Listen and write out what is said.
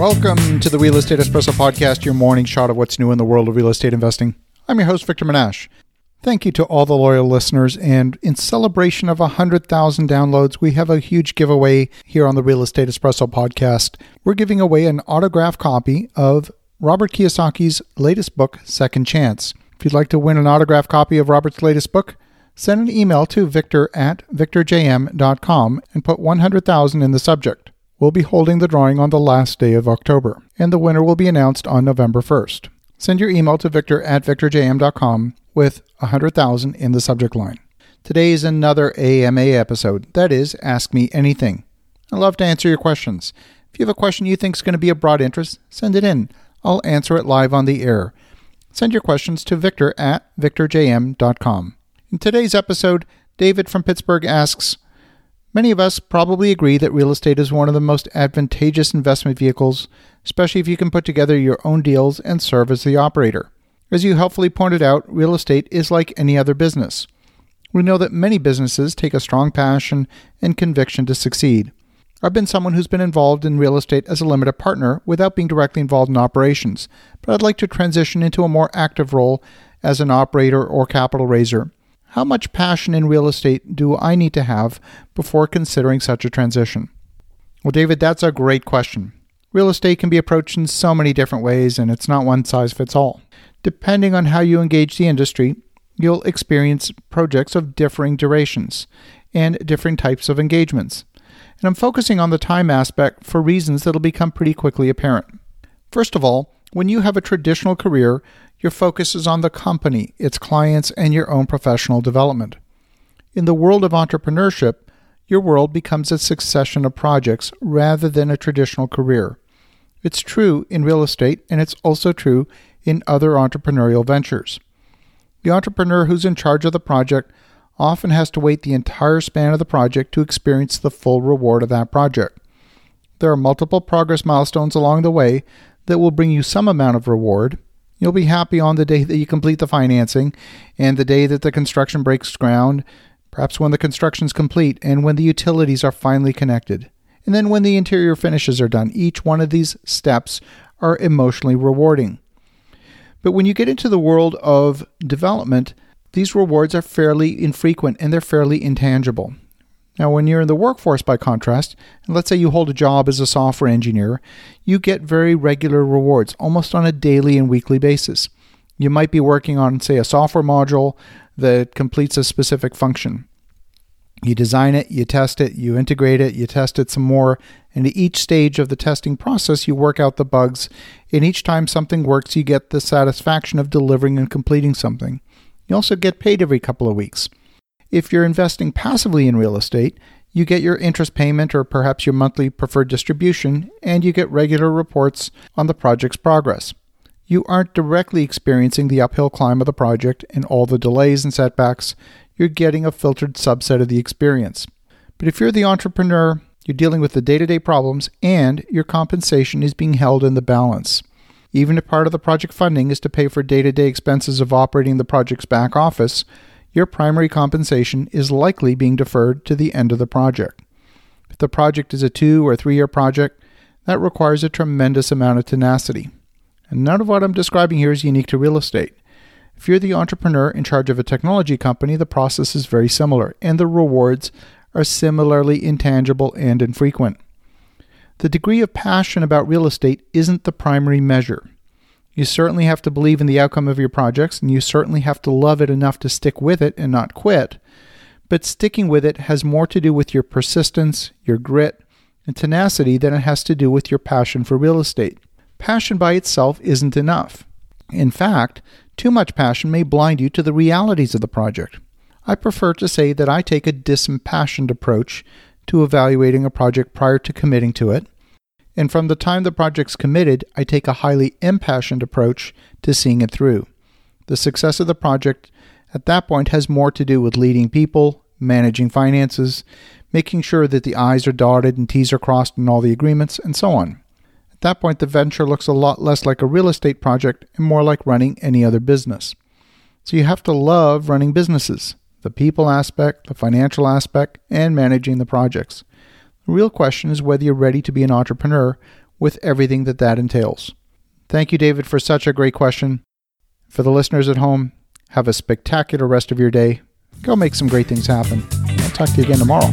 Welcome to the Real Estate Espresso Podcast, your morning shot of what's new in the world of real estate investing. I'm your host, Victor Menasce. Thank you to all the loyal listeners. And in celebration of 100,000 downloads, we have a huge giveaway here on the Real Estate Espresso podcast. We're giving away an autographed copy of Robert Kiyosaki's latest book, Second Chance. If you'd like to win an autographed copy of Robert's latest book, send an email to victor at victorjm.com and put 100,000 in the subject. We'll be holding the drawing on the last day of October, and the winner will be announced on November 1st. Send your email to victor at victorjm.com with 100,000 in the subject line. Today is another AMA episode. That is, Ask Me Anything. I love to answer your questions. If you have a question you think is going to be of broad interest, send it in. I'll answer it live on the air. Send your questions to victor at victorjm.com. In today's episode, David from Pittsburgh asks Many of us probably agree that real estate is one of the most advantageous investment vehicles, especially if you can put together your own deals and serve as the operator. As you helpfully pointed out, real estate is like any other business. We know that many businesses take a strong passion and conviction to succeed. I've been someone who's been involved in real estate as a limited partner without being directly involved in operations, but I'd like to transition into a more active role as an operator or capital raiser. How much passion in real estate do I need to have before considering such a transition? Well, David, that's a great question. Real estate can be approached in so many different ways, and it's not one size fits all. Depending on how you engage the industry, you'll experience projects of differing durations and different types of engagements. And I'm focusing on the time aspect for reasons that'll become pretty quickly apparent. First of all, when you have a traditional career, your focus is on the company, its clients, and your own professional development. In the world of entrepreneurship, your world becomes a succession of projects rather than a traditional career. It's true in real estate, and it's also true in other entrepreneurial ventures. The entrepreneur who's in charge of the project often has to wait the entire span of the project to experience the full reward of that project. There are multiple progress milestones along the way that will bring you some amount of reward, You'll be happy on the day that you complete the financing and the day that the construction breaks ground, perhaps when the construction is complete and when the utilities are finally connected. And then when the interior finishes are done, each one of these steps are emotionally rewarding. But when you get into the world of development, these rewards are fairly infrequent and they're fairly intangible. Now, when you're in the workforce, by contrast, and let's say you hold a job as a software engineer, you get very regular rewards, almost on a daily and weekly basis. You might be working on, say, a software module that completes a specific function. You design it, you test it, you integrate it, you test it some more, and at each stage of the testing process, you work out the bugs. And each time something works, you get the satisfaction of delivering and completing something. You also get paid every couple of weeks. If you're investing passively in real estate, you get your interest payment or perhaps your monthly preferred distribution, and you get regular reports on the project's progress. You aren't directly experiencing the uphill climb of the project and all the delays and setbacks. You're getting a filtered subset of the experience. But if you're the entrepreneur, you're dealing with the day to day problems and your compensation is being held in the balance. Even if part of the project funding is to pay for day to day expenses of operating the project's back office, your primary compensation is likely being deferred to the end of the project. If the project is a two or three year project, that requires a tremendous amount of tenacity. And none of what I'm describing here is unique to real estate. If you're the entrepreneur in charge of a technology company, the process is very similar, and the rewards are similarly intangible and infrequent. The degree of passion about real estate isn't the primary measure. You certainly have to believe in the outcome of your projects, and you certainly have to love it enough to stick with it and not quit. But sticking with it has more to do with your persistence, your grit, and tenacity than it has to do with your passion for real estate. Passion by itself isn't enough. In fact, too much passion may blind you to the realities of the project. I prefer to say that I take a disimpassioned approach to evaluating a project prior to committing to it and from the time the project's committed, I take a highly impassioned approach to seeing it through. The success of the project at that point has more to do with leading people, managing finances, making sure that the I's are dotted and T's are crossed in all the agreements, and so on. At that point, the venture looks a lot less like a real estate project and more like running any other business. So you have to love running businesses the people aspect, the financial aspect, and managing the projects. The real question is whether you're ready to be an entrepreneur with everything that that entails. Thank you, David, for such a great question. For the listeners at home, have a spectacular rest of your day. Go make some great things happen. I'll talk to you again tomorrow.